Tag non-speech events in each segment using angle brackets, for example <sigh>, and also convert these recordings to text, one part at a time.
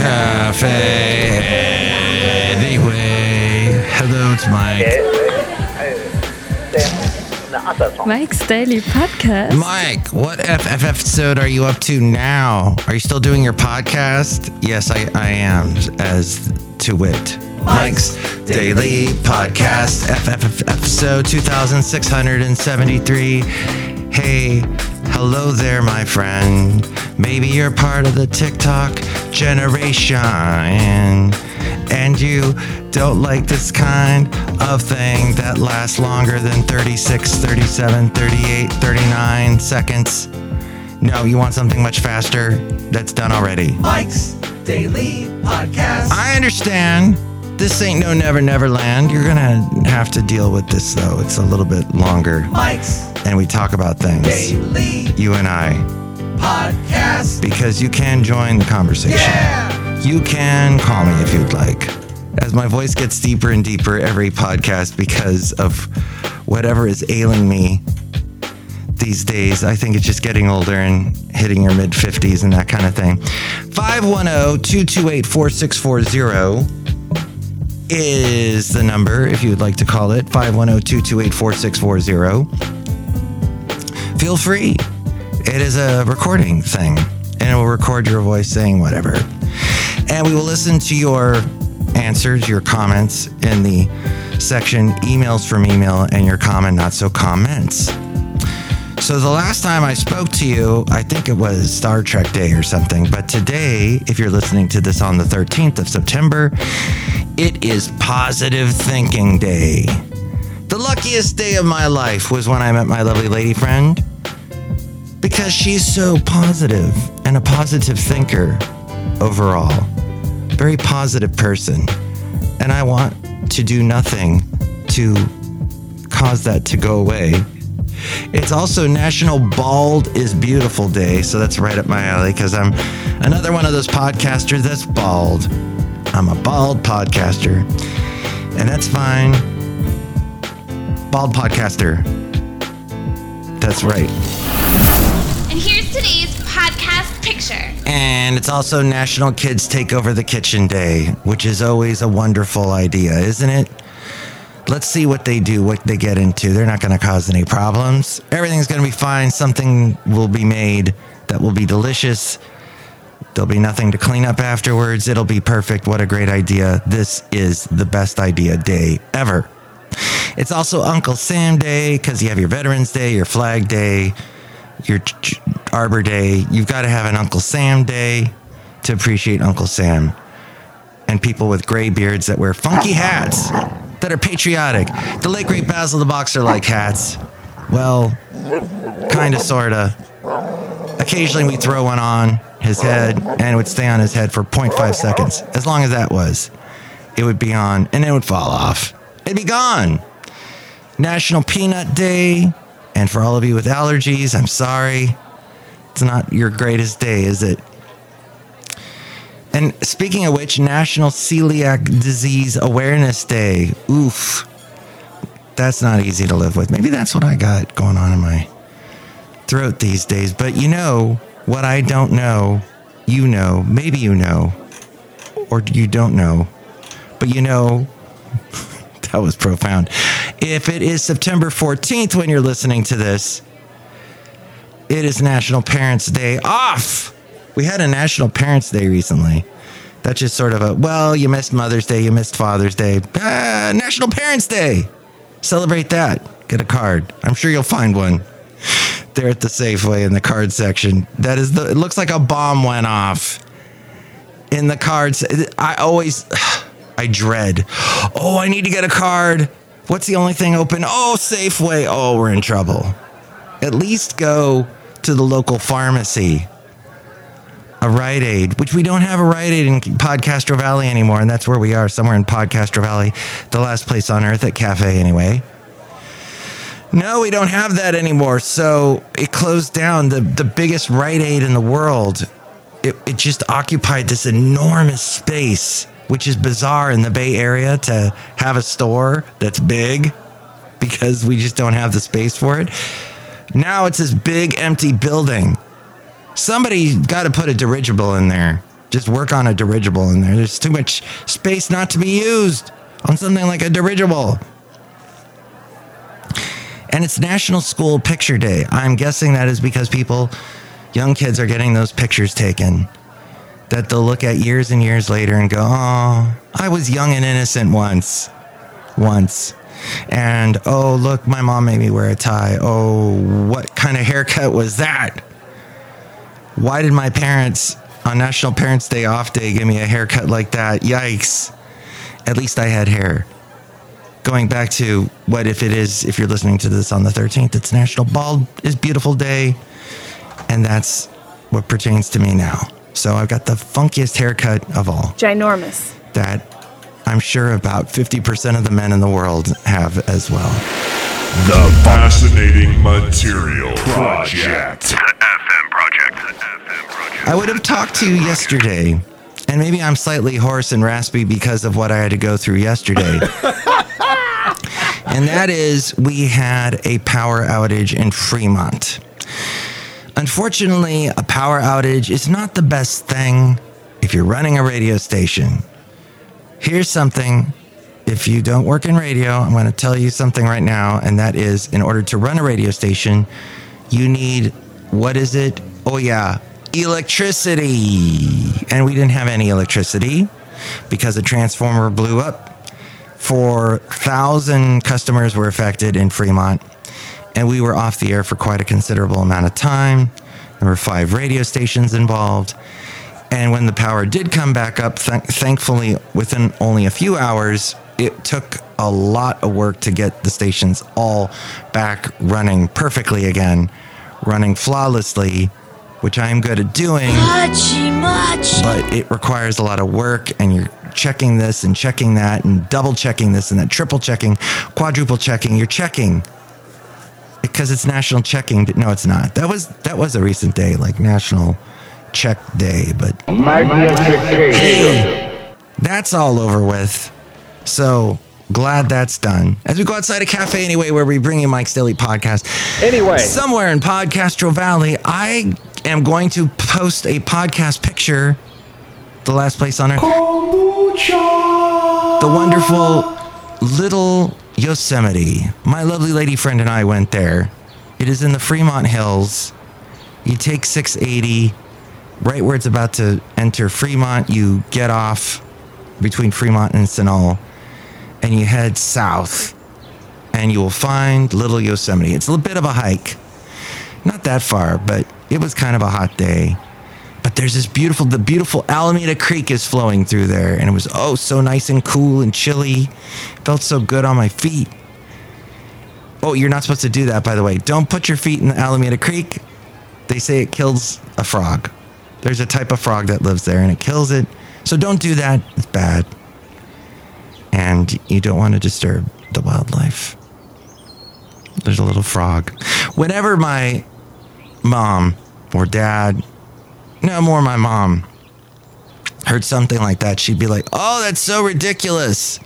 Cafe. Anyway, hello, it's Mike. Mike's Daily Podcast. Mike, what FF episode are you up to now? Are you still doing your podcast? Yes, I, I am, as to wit. Mike's Daily Podcast, FF episode 2673. Hey, hello there, my friend. Maybe you're part of the TikTok generation and you don't like this kind of thing that lasts longer than 36, 37, 38, 39 seconds. No, you want something much faster that's done already. Mike's Daily Podcast. I understand. This ain't no Never Never Land. You're gonna have to deal with this though. It's a little bit longer. Mike's And we talk about things. Daily You and I. Podcast. Because you can join the conversation. Yeah. You can call me if you'd like. As my voice gets deeper and deeper every podcast because of whatever is ailing me these days, I think it's just getting older and hitting your mid 50s and that kind of thing. 510 228 4640 is the number if you would like to call it. 510 228 4640. Feel free. It is a recording thing, and it will record your voice saying whatever. And we will listen to your answers, your comments in the section emails from email and your comment, not so comments. So the last time I spoke to you, I think it was Star Trek Day or something. But today, if you're listening to this on the 13th of September, it is Positive Thinking Day. The luckiest day of my life was when I met my lovely lady friend because she's so positive and a positive thinker overall. Very positive person. And I want to do nothing to cause that to go away. It's also National Bald is Beautiful Day, so that's right up my alley because I'm another one of those podcasters that's bald. I'm a bald podcaster, and that's fine. Bald podcaster. That's right. And here's today's podcast picture. And it's also National Kids Take Over the Kitchen Day, which is always a wonderful idea, isn't it? Let's see what they do, what they get into. They're not going to cause any problems. Everything's going to be fine. Something will be made that will be delicious. There'll be nothing to clean up afterwards. It'll be perfect. What a great idea. This is the best idea day ever. It's also Uncle Sam Day because you have your Veterans Day, your Flag Day, your Arbor Day. You've got to have an Uncle Sam Day to appreciate Uncle Sam. And people with gray beards that wear funky hats that are patriotic. The late great Basil the Boxer like hats. Well, kind of, sort of. Occasionally we throw one on his head and it would stay on his head for 0.5 seconds. As long as that was, it would be on and it would fall off. It'd be gone. National Peanut Day. And for all of you with allergies, I'm sorry. It's not your greatest day, is it? And speaking of which, National Celiac Disease Awareness Day. Oof. That's not easy to live with. Maybe that's what I got going on in my throat these days. But you know what I don't know, you know, maybe you know, or you don't know, but you know, <laughs> that was profound. If it is September 14th when you're listening to this, it is National Parents Day off. We had a National Parents Day recently. That's just sort of a, well, you missed Mother's Day, you missed Father's Day. Ah, National Parents Day. Celebrate that. Get a card. I'm sure you'll find one there at the Safeway in the card section. That is the, it looks like a bomb went off in the cards. I always, <sighs> I dread, oh, I need to get a card. What's the only thing open? Oh, Safeway. Oh, we're in trouble. At least go to the local pharmacy a Rite Aid, which we don't have a Rite Aid in Podcastro Valley anymore, and that's where we are, somewhere in Podcastro Valley, the last place on earth at Cafe, anyway. No, we don't have that anymore. So it closed down. The the biggest Rite Aid in the world. It it just occupied this enormous space, which is bizarre in the Bay Area to have a store that's big because we just don't have the space for it. Now it's this big empty building. Somebody got to put a dirigible in there just work on a dirigible in there. There's too much space not to be used on something like a dirigible. And it's National School Picture Day. I'm guessing that is because people, young kids, are getting those pictures taken that they'll look at years and years later and go, oh, I was young and innocent once. Once. And oh, look, my mom made me wear a tie. Oh, what kind of haircut was that? Why did my parents on National Parents Day off day give me a haircut like that? Yikes. At least I had hair. Going back to what if it is, if you're listening to this on the 13th, it's National Bald is Beautiful Day. And that's what pertains to me now. So I've got the funkiest haircut of all. Ginormous. That I'm sure about 50% of the men in the world have as well. The Fascinating Material Project. FM Project. FM Project. I would have talked to you yesterday, and maybe I'm slightly hoarse and raspy because of what I had to go through yesterday. <laughs> and that is, we had a power outage in Fremont. Unfortunately, a power outage is not the best thing if you're running a radio station. Here's something if you don't work in radio, I'm going to tell you something right now, and that is in order to run a radio station, you need what is it? Oh, yeah, electricity. And we didn't have any electricity because a transformer blew up. 4,000 customers were affected in Fremont, and we were off the air for quite a considerable amount of time. There were five radio stations involved. And when the power did come back up, th- thankfully, within only a few hours, it took a lot of work to get the stations all back running perfectly again, running flawlessly, which I am good at doing. But it requires a lot of work, and you're checking this and checking that, and double checking this and that, triple checking, quadruple checking. You're checking because it's National Checking. No, it's not. That was that was a recent day, like National Check Day, but hey, that's all over with. So glad that's done. As we go outside a cafe anyway, where we bring you Mike's Daily Podcast. Anyway, somewhere in Podcastro Valley, I am going to post a podcast picture. The last place on earth. The wonderful little Yosemite. My lovely lady friend and I went there. It is in the Fremont Hills. You take 680 right where it's about to enter Fremont, you get off between Fremont and Sunol and you head south and you will find Little Yosemite. It's a little bit of a hike. Not that far, but it was kind of a hot day. But there's this beautiful, the beautiful Alameda Creek is flowing through there, and it was oh so nice and cool and chilly. Felt so good on my feet. Oh, you're not supposed to do that, by the way. Don't put your feet in the Alameda Creek. They say it kills a frog. There's a type of frog that lives there and it kills it. So don't do that. It's bad. And you don't want to disturb the wildlife. There's a little frog. Whenever my mom or dad, no more my mom, heard something like that, she'd be like, oh, that's so ridiculous.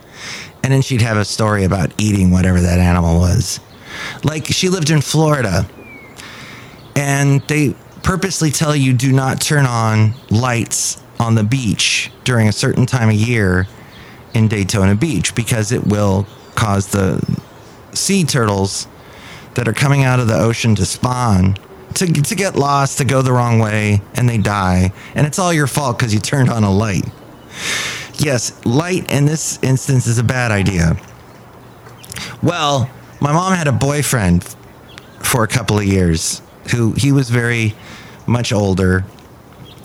And then she'd have a story about eating whatever that animal was. Like she lived in Florida and they purposely tell you do not turn on lights on the beach during a certain time of year in Daytona Beach because it will cause the sea turtles that are coming out of the ocean to spawn to, to get lost, to go the wrong way, and they die. And it's all your fault because you turned on a light. Yes, light in this instance is a bad idea. Well, my mom had a boyfriend for a couple of years who he was very much older.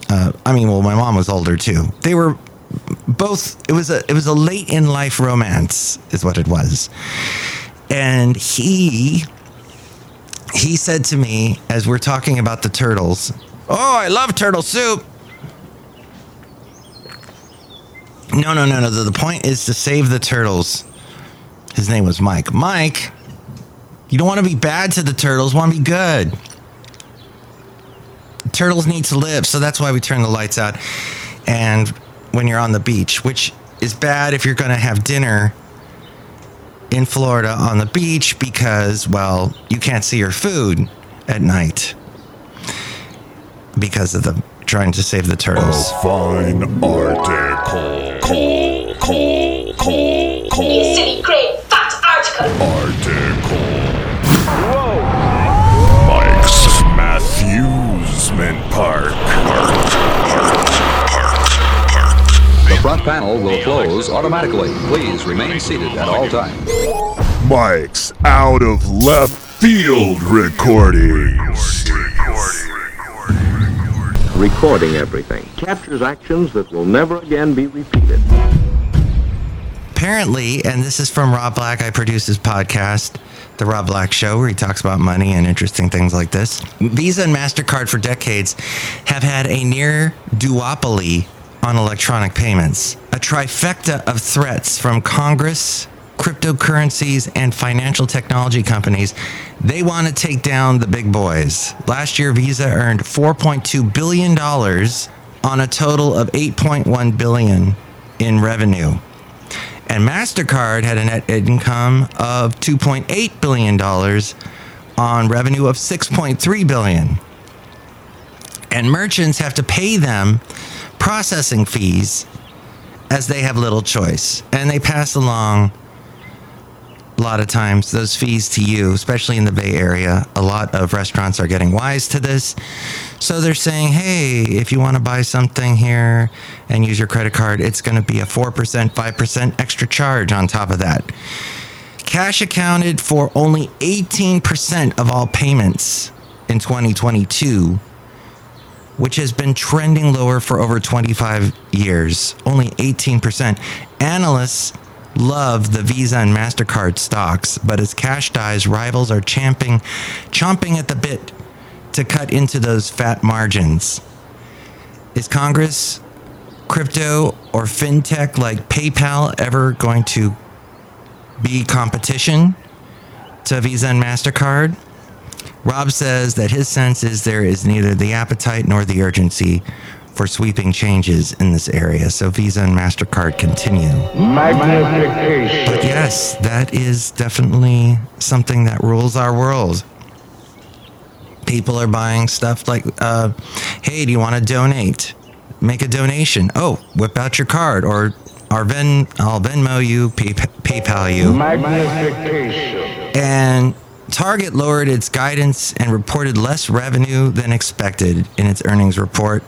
Uh, I mean, well, my mom was older too. They were both. It was a it was a late in life romance, is what it was. And he he said to me as we're talking about the turtles, "Oh, I love turtle soup." No, no, no, no. The, point is to save the turtles. His name was Mike. Mike, you don't want to be bad to the turtles. Want to be good turtles need to live, so that's why we turn the lights out. And when you're on the beach, which is bad if you're going to have dinner in Florida on the beach because, well, you can't see your food at night because of the trying to save the turtles. A fine article. Call, call, call, You silly great fat article. Article. Mike's Matthewsman Park. Park. Park. Front panel will close automatically. Please remain seated at all times. Mike's out of left field recordings. recording everything, captures actions that will never again be repeated. Apparently, and this is from Rob Black, I produce his podcast, The Rob Black Show, where he talks about money and interesting things like this. Visa and MasterCard for decades have had a near duopoly on electronic payments, a trifecta of threats from Congress, cryptocurrencies, and financial technology companies. They want to take down the big boys. Last year, Visa earned $4.2 billion on a total of 8.1 billion in revenue and MasterCard had a net income of $2.8 billion on revenue of 6.3 billion. And merchants have to pay them processing fees as they have little choice. And they pass along a lot of times those fees to you, especially in the Bay Area. A lot of restaurants are getting wise to this. So they're saying, hey, if you want to buy something here and use your credit card, it's going to be a 4%, 5% extra charge on top of that. Cash accounted for only 18% of all payments in 2022, which has been trending lower for over 25 years. Only 18%. Analysts love the Visa and MasterCard stocks, but as cash dies, rivals are champing, chomping at the bit to cut into those fat margins. Is Congress, crypto, or fintech like PayPal ever going to be competition to Visa and MasterCard? Rob says that his sense is there is neither the appetite nor the urgency for sweeping changes in this area. So Visa and MasterCard continue. But yes, that is definitely something that rules our world. People are buying stuff like, uh, hey, do you want to donate? Make a donation. Oh, whip out your card or our Ven, I'll Venmo you, pay, PayPal you. Magnification. And Target lowered its guidance and reported less revenue than expected in its earnings report.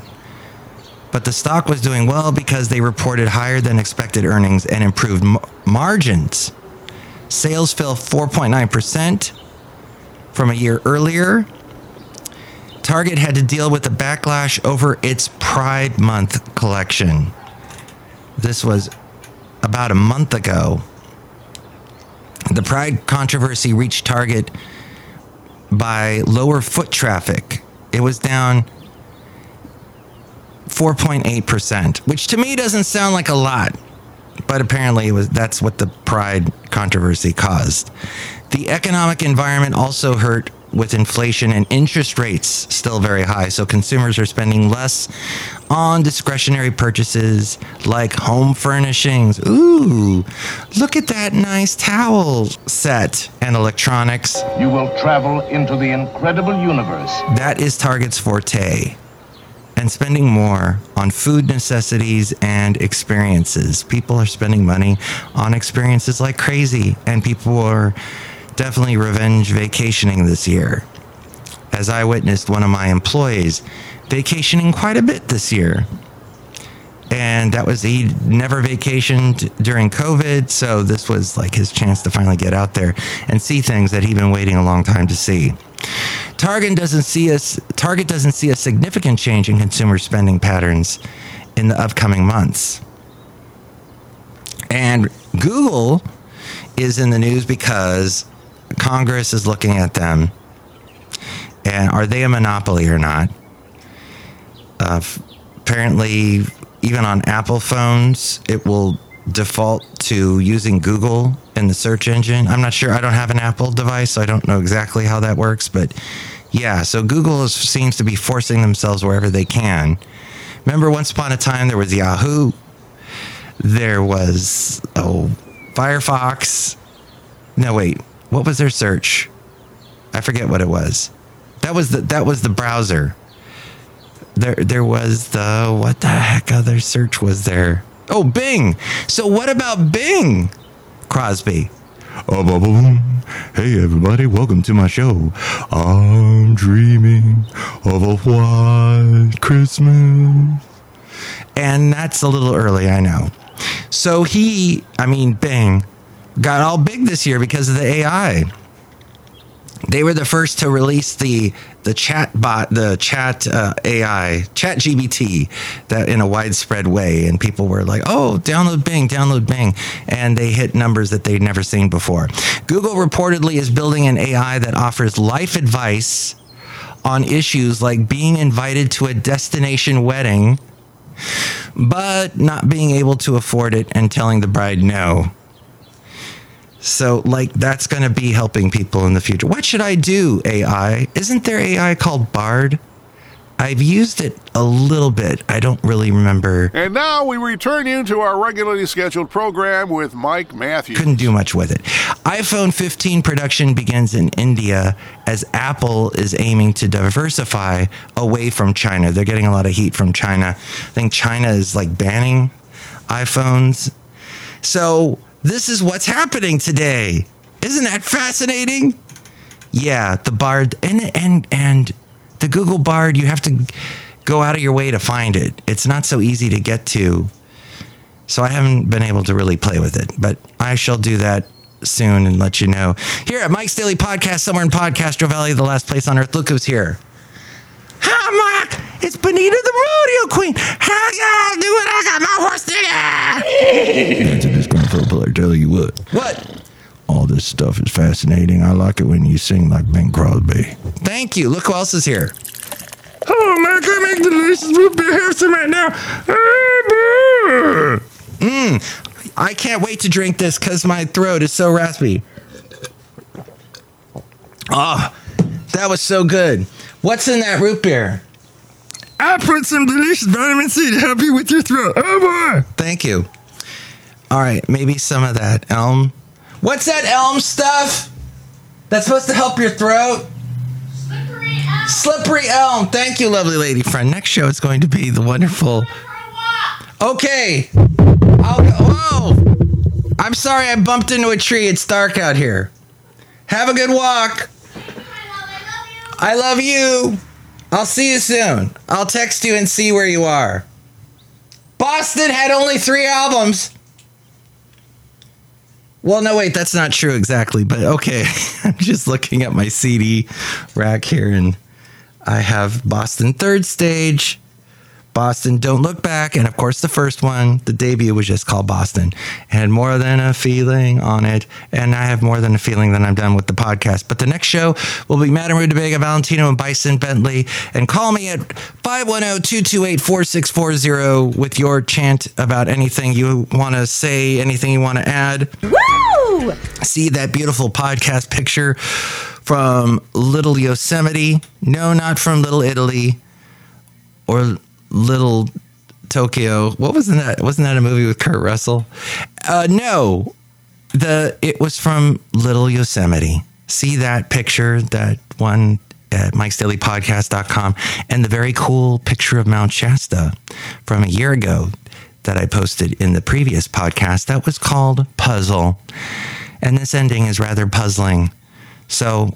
But the stock was doing well because they reported higher than expected earnings and improved m- margins. Sales fell 4.9% from a year earlier. Target had to deal with the backlash over its Pride Month collection. This was about a month ago. The Pride controversy reached Target by lower foot traffic. It was down 4.8%, which to me doesn't sound like a lot, but apparently it was that's what the Pride controversy caused. The economic environment also hurt with inflation and interest rates still very high, so consumers are spending less on discretionary purchases like home furnishings. Ooh, look at that nice towel set and electronics. You will travel into the incredible universe. That is Target's forte. And spending more on food necessities and experiences. People are spending money on experiences like crazy, and people are definitely revenge vacationing this year. As I witnessed one of my employees vacationing quite a bit this year. And that was, he never vacationed during COVID. So this was like his chance to finally get out there and see things that he'd been waiting a long time to see. Target doesn't see us. Target doesn't see a significant change in consumer spending patterns in the upcoming months. And Google is in the news because Congress is looking at them. And are they a monopoly or not? Uh, apparently, even on Apple phones, it will default to using Google in the search engine. I'm not sure. I don't have an Apple device, so I don't know exactly how that works. But yeah, so Google is, seems to be forcing themselves wherever they can. Remember, once upon a time, there was Yahoo, there was oh Firefox. No, wait, what was their search? I forget what it was. That was the that was the browser. there there was the what the heck other search was there? Oh, Bing. So what about Bing? Crosby. Oh, boom, boom. Hey everybody, welcome to my show. I'm dreaming of a white Christmas. And that's a little early, I know. So he, I mean, Bing, got all big this year because of the AI. They were the first to release the the chat bot, the chat uh, AI, Chat GBT, that in a widespread way, and people were like, "Oh, download Bing, download Bing," and they hit numbers that they'd never seen before. Google reportedly is building an AI that offers life advice on issues like being invited to a destination wedding, but not being able to afford it and telling the bride no. So, like, that's going to be helping people in the future. What should I do, AI? Isn't there AI called Bard? I've used it a little bit. I don't really remember. And now we return you to our regularly scheduled program with Mike Matthews. Couldn't do much with it. iPhone 15 production begins in India as Apple is aiming to diversify away from China. They're getting a lot of heat from China. I think China is like banning iPhones. So, this is what's happening today. Isn't that fascinating? Yeah, the Bard and and and the Google Bard, you have to go out of your way to find it. It's not so easy to get to. So I haven't been able to really play with it, but I shall do that soon and let you know. Here at Mike's Daily Podcast, somewhere in Podcastro Valley, the last place on earth. Look who's here. Hi, Mike. It's Benita the Rodeo Queen. How y'all doing? I got my horse there. <laughs> Answer this football. I tell you what. What? All this stuff is fascinating. I like it when you sing like Bing Crosby. Thank you. Look who else is here. Oh, man, can I make delicious root beer Harrison right now? Mmm. I can't wait to drink this because my throat is so raspy. Oh, that was so good. What's in that root beer? I put some delicious vitamin C to help you with your throat. Oh boy. Thank you. All right, maybe some of that elm. What's that elm stuff? That's supposed to help your throat? Slippery elm. Slippery elm. Thank you, lovely lady friend. Next show is going to be the wonderful. Okay. I'll go. Whoa. I'm sorry I bumped into a tree. It's dark out here. Have a good walk. I love you. I'll see you soon. I'll text you and see where you are. Boston had only three albums. Well, no, wait, that's not true exactly, but okay. <laughs> I'm just looking at my CD rack here, and I have Boston Third Stage, Boston Don't Look Back, and of course the first one, the debut was just called Boston. It had more than a feeling on it, and I have more than a feeling that I'm done with the podcast. But the next show will be Madame Rootabega, Valentino, and Bison Bentley. And call me at 510-228-4640 with your chant about anything you want to say, anything you want to add. Woo! See that beautiful podcast picture from Little Yosemite. No, not from Little Italy or Little Tokyo. What was that? Wasn't that a movie with Kurt Russell? Uh, no, the it was from Little Yosemite. See that picture, that one at mikesdailypodcast.com, and the very cool picture of Mount Shasta from a year ago that I posted in the previous podcast that was called Puzzle. And this ending is rather puzzling. So